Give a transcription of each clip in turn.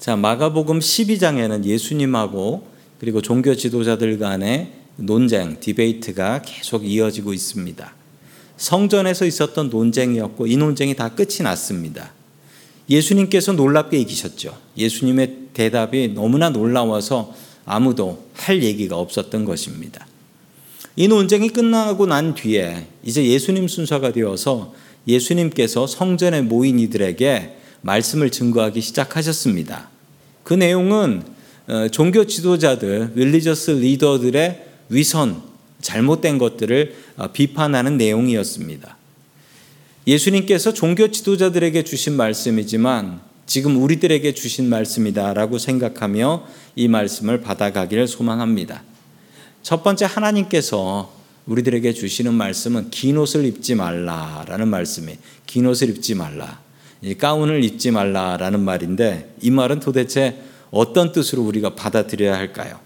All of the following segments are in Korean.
자, 마가복음 12장에는 예수님하고 그리고 종교 지도자들 간의 논쟁, 디베이트가 계속 이어지고 있습니다. 성전에서 있었던 논쟁이었고 이 논쟁이 다 끝이 났습니다. 예수님께서 놀랍게 이기셨죠. 예수님의 대답이 너무나 놀라워서 아무도 할 얘기가 없었던 것입니다. 이 논쟁이 끝나고 난 뒤에 이제 예수님 순서가 되어서 예수님께서 성전에 모인 이들에게 말씀을 증거하기 시작하셨습니다. 그 내용은 어, 종교 지도자들, religious leader들의 위선, 잘못된 것들을 어, 비판하는 내용이었습니다. 예수님께서 종교 지도자들에게 주신 말씀이지만 지금 우리들에게 주신 말씀이다라고 생각하며 이 말씀을 받아가기를 소망합니다. 첫 번째 하나님께서 우리들에게 주시는 말씀은 긴 옷을 입지 말라라는 말씀이 긴 옷을 입지 말라. 가운을 입지 말라라는 말인데 이 말은 도대체 어떤 뜻으로 우리가 받아들여야 할까요?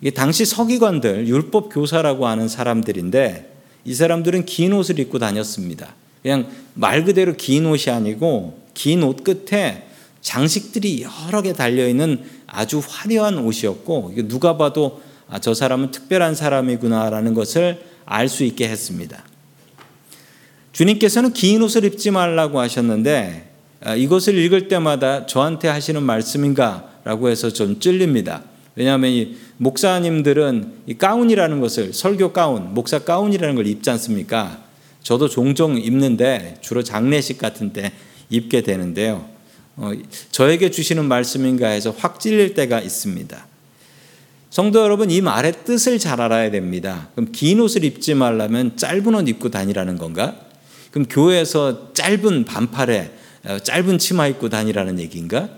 이게 당시 서기관들 율법 교사라고 하는 사람들인데 이 사람들은 긴 옷을 입고 다녔습니다. 그냥 말 그대로 긴 옷이 아니고 긴 옷 끝에 장식들이 여러 개 달려 있는 아주 화려한 옷이었고 누가 봐도 아, 저 사람은 특별한 사람이구나라는 것을 알 수 있게 했습니다. 주님께서는 긴 옷을 입지 말라고 하셨는데 아, 이것을 읽을 때마다 저한테 하시는 말씀인가라고 해서 좀 찔립니다. 왜냐하면 이 목사님들은 이 가운이라는 것을 설교 가운, 목사 가운이라는 걸 입지 않습니까? 저도 종종 입는데 주로 장례식 같은 때 입게 되는데요. 어, 저에게 주시는 말씀인가 해서 확 찔릴 때가 있습니다. 성도 여러분, 이 말의 뜻을 잘 알아야 됩니다. 그럼 긴 옷을 입지 말라면 짧은 옷 입고 다니라는 건가? 그럼 교회에서 짧은 반팔에 어, 짧은 치마 입고 다니라는 얘기인가?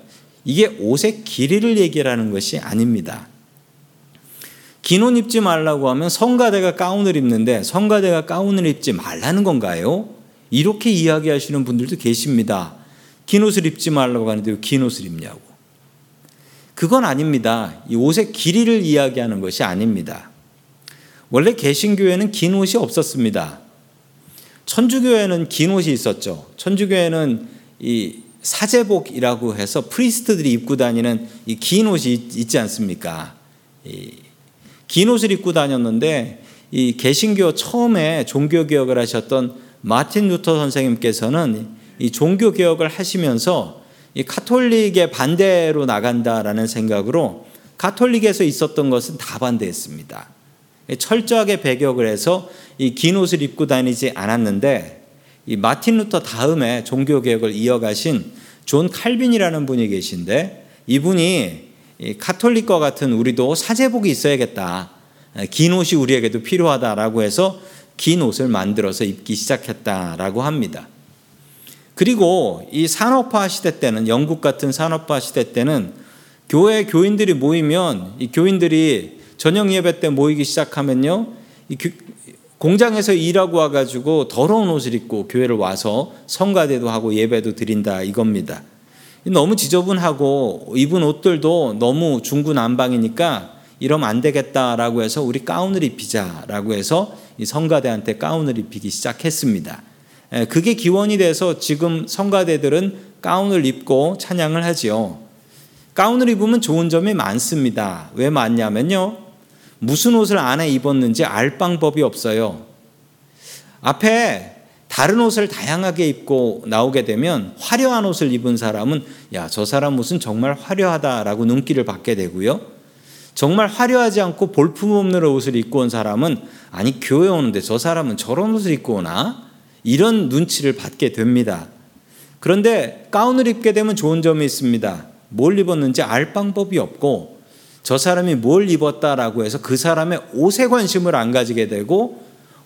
이게 옷의 길이를 얘기하는 것이 아닙니다. 긴 옷 입지 말라고 하면 성가대가 가운을 입는데 성가대가 가운을 입지 말라는 건가요? 이렇게 이야기하시는 분들도 계십니다. 긴 옷을 입지 말라고 하는데 긴 옷을 입냐고. 그건 아닙니다. 이 옷의 길이를 이야기하는 것이 아닙니다. 원래 개신교회는 긴 옷이 없었습니다. 천주교회는 긴 옷이 있었죠. 천주교회는 이 사제복이라고 해서 priest들이 입고 다니는 이 긴 옷이 있지 않습니까? 긴 옷을 입고 다녔는데 이 개신교 처음에 종교 개혁을 하셨던 마틴 루터 선생님께서는 이 종교 개혁을 하시면서 이 카톨릭의 반대로 나간다라는 생각으로 카톨릭에서 있었던 것은 다 반대했습니다. 철저하게 배격을 해서 이 긴 옷을 입고 다니지 않았는데 이 마틴 루터 다음에 종교 개혁을 이어가신 존 칼빈이라는 분이 계신데 이분이 카톨릭과 같은 우리도 사제복이 있어야겠다. 긴 옷이 우리에게도 필요하다라고 해서 긴 옷을 만들어서 입기 시작했다라고 합니다. 그리고 이 산업화 시대 때는 영국 같은 산업화 시대 때는 교회 교인들이 모이면 이 교인들이 저녁 예배 때 모이기 시작하면요. 이 공장에서 일하고 와가지고 더러운 옷을 입고 교회를 와서 성가대도 하고 예배도 드린다 이겁니다. 너무 지저분하고 입은 옷들도 너무 중구난방이니까 이러면 안 되겠다라고 해서 우리 가운을 입히자라고 해서 이 성가대한테 가운을 입히기 시작했습니다. 예, 그게 기원이 돼서 지금 성가대들은 가운을 입고 찬양을 하지요. 가운을 입으면 좋은 점이 많습니다. 왜 많냐면요. 무슨 옷을 안에 입었는지 알 방법이 없어요. 앞에 다른 옷을 다양하게 입고 나오게 되면 화려한 옷을 입은 사람은 야, 저 사람 무슨 정말 화려하다라고 눈길을 받게 되고요. 정말 화려하지 않고 볼품없는 옷을 입고 온 사람은 아니 교회 오는데 저 사람은 저런 옷을 입고 오나? 이런 눈치를 받게 됩니다. 그런데 가운을 입게 되면 좋은 점이 있습니다. 뭘 입었는지 알 방법이 없고 저 사람이 뭘 입었다라고 해서 그 사람의 옷에 관심을 안 가지게 되고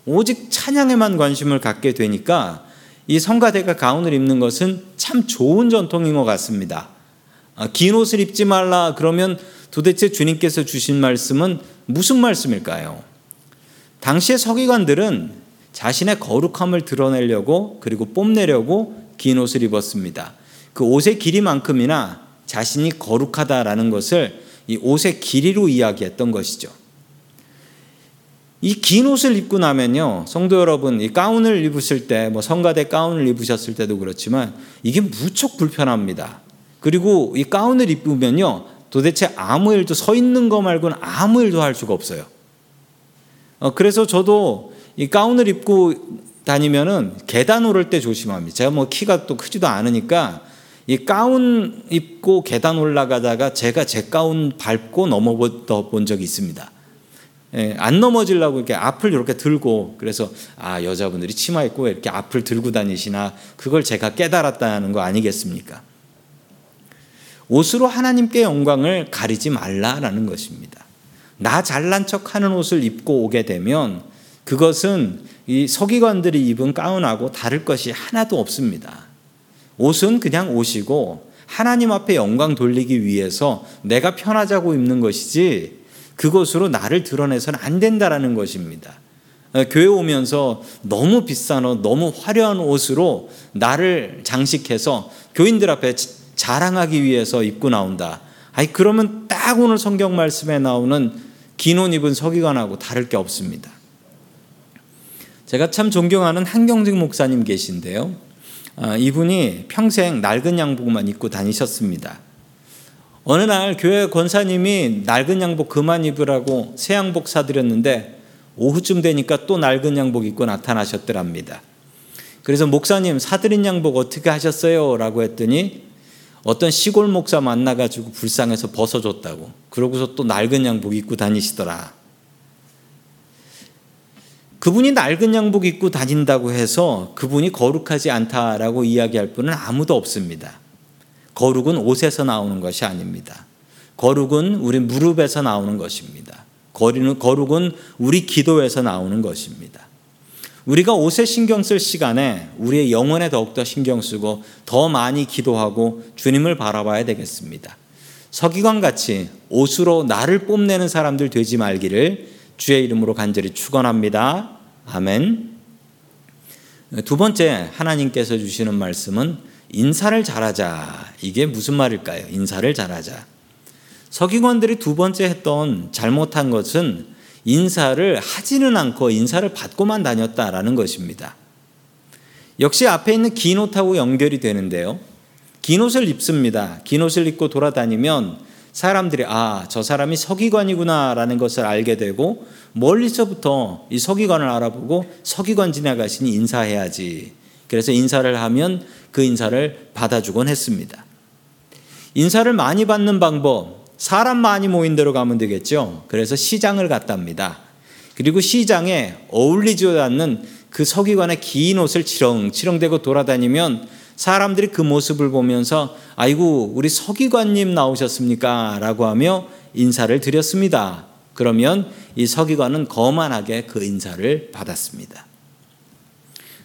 오직 찬양에만 관심을 갖게 되니까 이 성가대가 가운을 입는 것은 참 좋은 전통인 것 같습니다. 아, 긴 옷을 입지 말라 그러면 도대체 주님께서 주신 말씀은 무슨 말씀일까요? 당시의 서기관들은 자신의 거룩함을 드러내려고 그리고 뽐내려고 긴 옷을 입었습니다. 그 옷의 길이만큼이나 자신이 거룩하다라는 것을 이 옷의 길이로 이야기했던 것이죠. 이 긴 옷을 입고 나면요, 성도 여러분, 이 가운을 입으실 때, 뭐 성가대 가운을 입으셨을 때도 그렇지만 이게 무척 불편합니다. 그리고 이 가운을 입으면요. 도대체 아무 일도 서 있는 거 말고는 아무 일도 할 수가 없어요. 어, 그래서 저도 이 가운을 입고 다니면은 계단 오를 때 조심합니다. 제가 뭐 키가 또 크지도 않으니까 이 가운 입고 계단 올라가다가 제가 제 가운 밟고 넘어본 적이 있습니다. 예, 안 넘어지려고 이렇게 앞을 이렇게 들고 그래서 아 여자분들이 치마 입고 이렇게 앞을 들고 다니시나 그걸 제가 깨달았다는 거 아니겠습니까? 옷으로 하나님께 영광을 가리지 말라라는 것입니다. 나 잘난 척하는 옷을 입고 오게 되면 그것은 이 서기관들이 입은 가운하고 다를 것이 하나도 없습니다. 옷은 그냥 옷이고 하나님 앞에 영광 돌리기 위해서 내가 편하자고 입는 것이지 그것으로 나를 드러내서는 안 된다라는 것입니다. 어, 교회 오면서 너무 비싼 옷, 너무 화려한 옷으로 나를 장식해서 교인들 앞에 자랑하기 위해서 입고 나온다. 아니 그러면 딱 오늘 성경 말씀에 나오는 긴 옷 입은 서기관하고 다를 게 없습니다. 제가 참 존경하는 한경직 목사님 계신데요. 아, 이분이 평생 낡은 양복만 입고 다니셨습니다. 어느 날 교회 권사님이 낡은 양복 그만 입으라고 새 양복 사드렸는데 오후쯤 되니까 또 낡은 양복 입고 나타나셨더랍니다. 그래서 목사님 사드린 양복 어떻게 하셨어요? 라고 했더니 어떤 시골 목사 만나가지고 불쌍해서 벗어줬다고. 그러고서 또 낡은 양복 입고 다니시더라. 그분이 낡은 양복 입고 다닌다고 해서 그분이 거룩하지 않다라고 이야기할 분은 아무도 없습니다. 거룩은 옷에서 나오는 것이 아닙니다. 거룩은 우리 무릎에서 나오는 것입니다. 거룩은 우리 기도에서 나오는 것입니다. 우리가 옷에 신경 쓸 시간에 우리의 영혼에 더욱더 신경 쓰고 더 많이 기도하고 주님을 바라봐야 되겠습니다. 서기관 같이 옷으로 나를 뽐내는 사람들 되지 말기를 주의 이름으로 간절히 축원합니다. 아멘. 두 번째 하나님께서 주시는 말씀은 인사를 잘하자. 이게 무슨 말일까요? 인사를 잘하자. 서기관들이 두 번째 했던 잘못한 것은 인사를 하지는 않고 인사를 받고만 다녔다라는 것입니다. 역시 앞에 있는 긴 옷하고 연결이 되는데요. 긴 옷을 입습니다. 긴 옷을 입고 돌아다니면 사람들이 아, 저 사람이 서기관이구나라는 것을 알게 되고 멀리서부터 이 서기관을 알아보고 서기관 지나가시니 인사해야지. 그래서 인사를 하면 그 인사를 받아주곤 했습니다. 인사를 많이 받는 방법, 사람 많이 모인 데로 가면 되겠죠. 그래서 시장을 갔답니다. 그리고 시장에 어울리지 않는 그 서기관의 긴 옷을 치렁치렁대고 돌아다니면 사람들이 그 모습을 보면서 아이고 우리 서기관님 나오셨습니까? 라고 하며 인사를 드렸습니다. 그러면 이 서기관은 거만하게 그 인사를 받았습니다.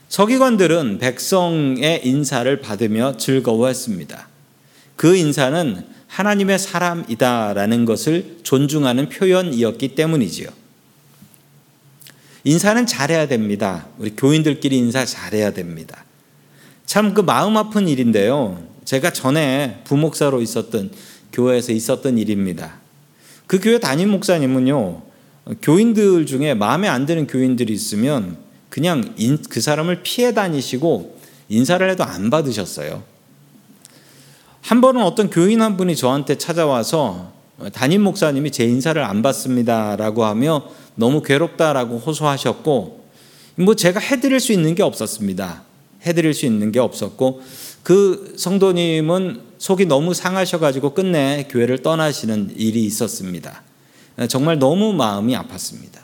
서기관들은 백성의 인사를 받으며 즐거워했습니다. 그 인사는 하나님의 사람이다라는 것을 존중하는 표현이었기 때문이지요. 인사는 잘해야 됩니다. 우리 교인들끼리 인사 잘해야 됩니다. 참 그 마음 아픈 일인데요. 제가 전에 부목사로 있었던 교회에서 있었던 일입니다. 그 교회 담임 목사님은요, 교인들 중에 마음에 안 드는 교인들이 있으면 그냥 인, 그 사람을 피해 다니시고 인사를 해도 안 받으셨어요. 한 번은 어떤 교인 한 분이 저한테 찾아와서 담임 목사님이 제 인사를 안 받습니다라고 하며 너무 괴롭다라고 호소하셨고 뭐 제가 해드릴 수 있는 게 없었습니다. 해드릴 수 있는 게 없었고 그 성도님은 속이 너무 상하셔가지고 끝내 교회를 떠나시는 일이 있었습니다. 정말 너무 마음이 아팠습니다.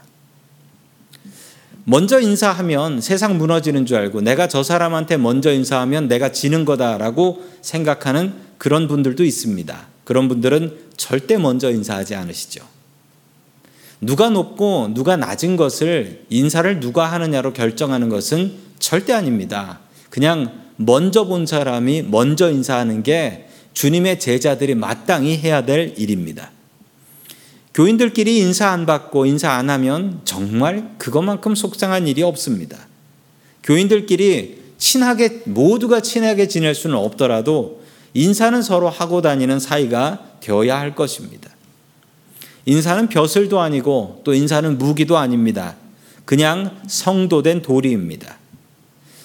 먼저 인사하면 세상 무너지는 줄 알고 내가 저 사람한테 먼저 인사하면 내가 지는 거다라고 생각하는 그런 분들도 있습니다. 그런 분들은 절대 먼저 인사하지 않으시죠. 누가 높고 누가 낮은 것을 인사를 누가 하느냐로 결정하는 것은 절대 아닙니다. 그냥 먼저 본 사람이 먼저 인사하는 게 주님의 제자들이 마땅히 해야 될 일입니다. 교인들끼리 인사 안 받고 인사 안 하면 정말 그것만큼 속상한 일이 없습니다. 교인들끼리 친하게 모두가 친하게 지낼 수는 없더라도 인사는 서로 하고 다니는 사이가 되어야 할 것입니다. 인사는 벼슬도 아니고 또 인사는 무기도 아닙니다. 그냥 성도된 도리입니다.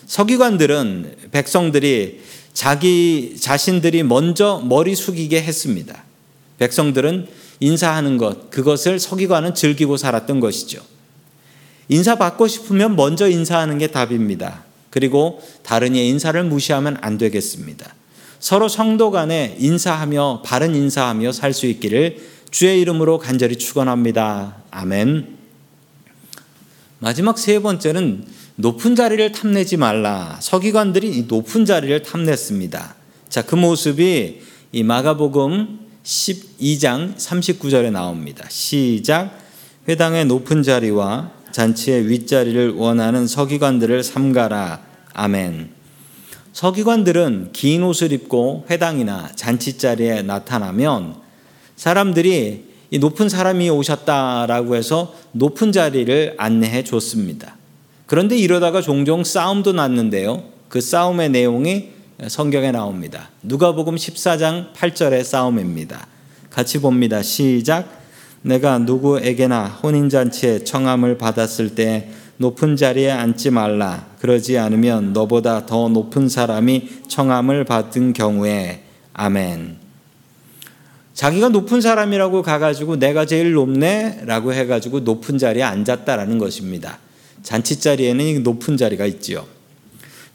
서기관들은 백성들이 자기 자신들이 먼저 머리 숙이게 했습니다. 백성들은 인사하는 것, 그것을 서기관은 즐기고 살았던 것이죠. 인사받고 싶으면 먼저 인사하는 게 답입니다. 그리고 다른 이의 인사를 무시하면 안 되겠습니다. 서로 성도 간에 인사하며 바른 인사하며 살 수 있기를 주의 이름으로 간절히 축원합니다. 아멘. 마지막 세 번째는 높은 자리를 탐내지 말라. 서기관들이 높은 자리를 탐냈습니다. 자, 그 모습이 이 마가복음 12장 39절에 나옵니다. 시작. 회당의 높은 자리와 잔치의 윗자리를 원하는 서기관들을 삼가라. 아멘. 서기관들은 긴 옷을 입고 회당이나 잔치 자리에 나타나면 사람들이 이 높은 사람이 오셨다라고 해서 높은 자리를 안내해 줬습니다. 그런데 이러다가 종종 싸움도 났는데요. 그 싸움의 내용이 성경에 나옵니다. 누가복음 14장 8절의 싸움입니다. 같이 봅니다. 시작. 내가 누구에게나 혼인잔치에 청함을 받았을 때 높은 자리에 앉지 말라. 그러지 않으면 너보다 더 높은 사람이 청함을 받은 경우에 아멘. 자기가 높은 사람이라고 가가지고 내가 제일 높네라고 해가지고 높은 자리에 앉았다라는 것입니다. 잔치 자리에는 높은 자리가 있지요.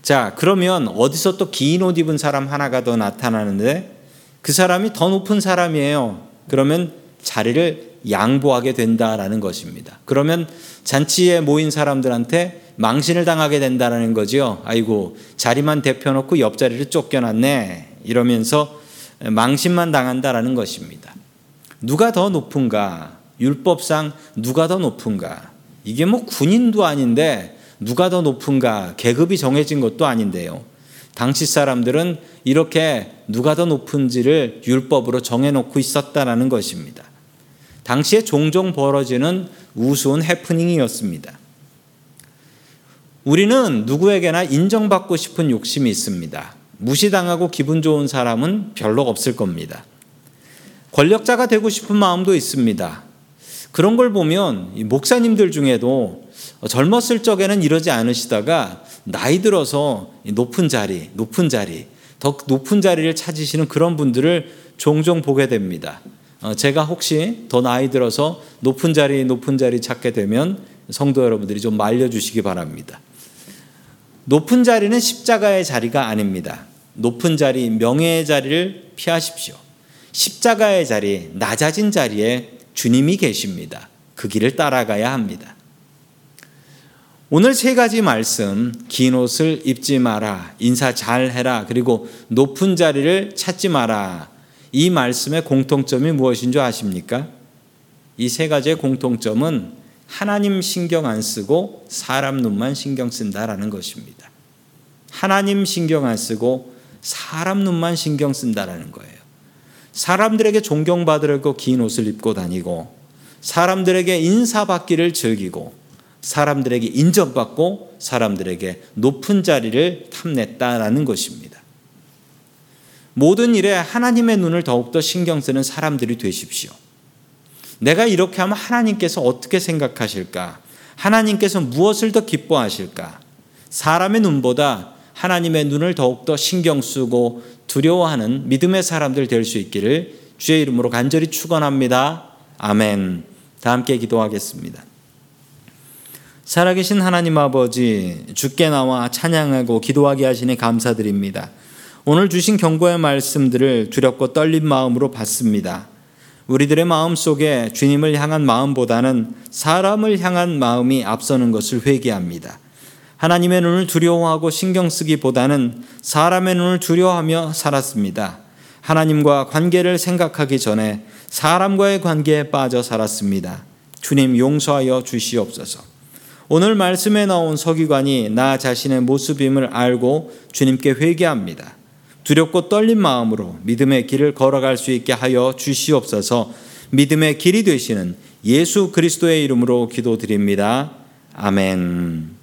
자, 그러면 어디서 또 긴 옷 입은 사람 하나가 더 나타나는데 그 사람이 더 높은 사람이에요. 그러면 자리를 양보하게 된다라는 것입니다. 그러면 잔치에 모인 사람들한테 망신을 당하게 된다라는 거죠. 아이고 자리만 대표놓고 옆자리를 쫓겨났네 이러면서 망신만 당한다라는 것입니다. 누가 더 높은가? 율법상 누가 더 높은가? 이게 뭐 군인도 아닌데 누가 더 높은가? 계급이 정해진 것도 아닌데요. 당시 사람들은 이렇게 누가 더 높은지를 율법으로 정해놓고 있었다라는 것입니다. 당시에 종종 벌어지는 우스운 해프닝이었습니다. 우리는 누구에게나 인정받고 싶은 욕심이 있습니다. 무시당하고 기분 좋은 사람은 별로 없을 겁니다. 권력자가 되고 싶은 마음도 있습니다. 그런 걸 보면 목사님들 중에도 젊었을 적에는 이러지 않으시다가 나이 들어서 높은 자리, 높은 자리, 더 높은 자리를 찾으시는 그런 분들을 종종 보게 됩니다. 어, 제가 혹시 더 나이 들어서 높은 자리, 높은 자리 찾게 되면 성도 여러분들이 좀 말려주시기 바랍니다. 높은 자리는 십자가의 자리가 아닙니다. 높은 자리, 명예의 자리를 피하십시오. 십자가의 자리, 낮아진 자리에 주님이 계십니다. 그 길을 따라가야 합니다. 오늘 세 가지 말씀, 긴 옷을 입지 마라, 인사 잘 해라, 그리고 높은 자리를 찾지 마라. 이 말씀의 공통점이 무엇인 줄 아십니까? 이 세 가지의 공통점은 하나님 신경 안 쓰고 사람 눈만 신경 쓴다라는 것입니다. 하나님 신경 안 쓰고 사람 눈만 신경 쓴다라는 거예요. 사람들에게 존경받으려고 긴 옷을 입고 다니고 사람들에게 인사받기를 즐기고 사람들에게 인정받고 사람들에게 높은 자리를 탐냈다라는 것입니다. 모든 일에 하나님의 눈을 더욱더 신경 쓰는 사람들이 되십시오. 내가 이렇게 하면 하나님께서 어떻게 생각하실까? 하나님께서 무엇을 더 기뻐하실까? 사람의 눈보다 하나님의 눈을 더욱더 신경 쓰고 두려워하는 믿음의 사람들 될 수 있기를 주의 이름으로 간절히 축원합니다. 아멘. 다 함께 기도하겠습니다. 살아계신 하나님 아버지, 주께 나와 찬양하고 기도하게 하시니 감사드립니다. 오늘 주신 경고의 말씀들을 두렵고 떨린 마음으로 받습니다. 우리들의 마음 속에 주님을 향한 마음보다는 사람을 향한 마음이 앞서는 것을 회개합니다. 하나님의 눈을 두려워하고 신경 쓰기보다는 사람의 눈을 두려워하며 살았습니다. 하나님과 관계를 생각하기 전에 사람과의 관계에 빠져 살았습니다. 주님 용서하여 주시옵소서. 오늘 말씀에 나온 서기관이 나 자신의 모습임을 알고 주님께 회개합니다. 두렵고 떨린 마음으로 믿음의 길을 걸어갈 수 있게 하여 주시옵소서. 믿음의 길이 되시는 예수 그리스도의 이름으로 기도드립니다. 아멘.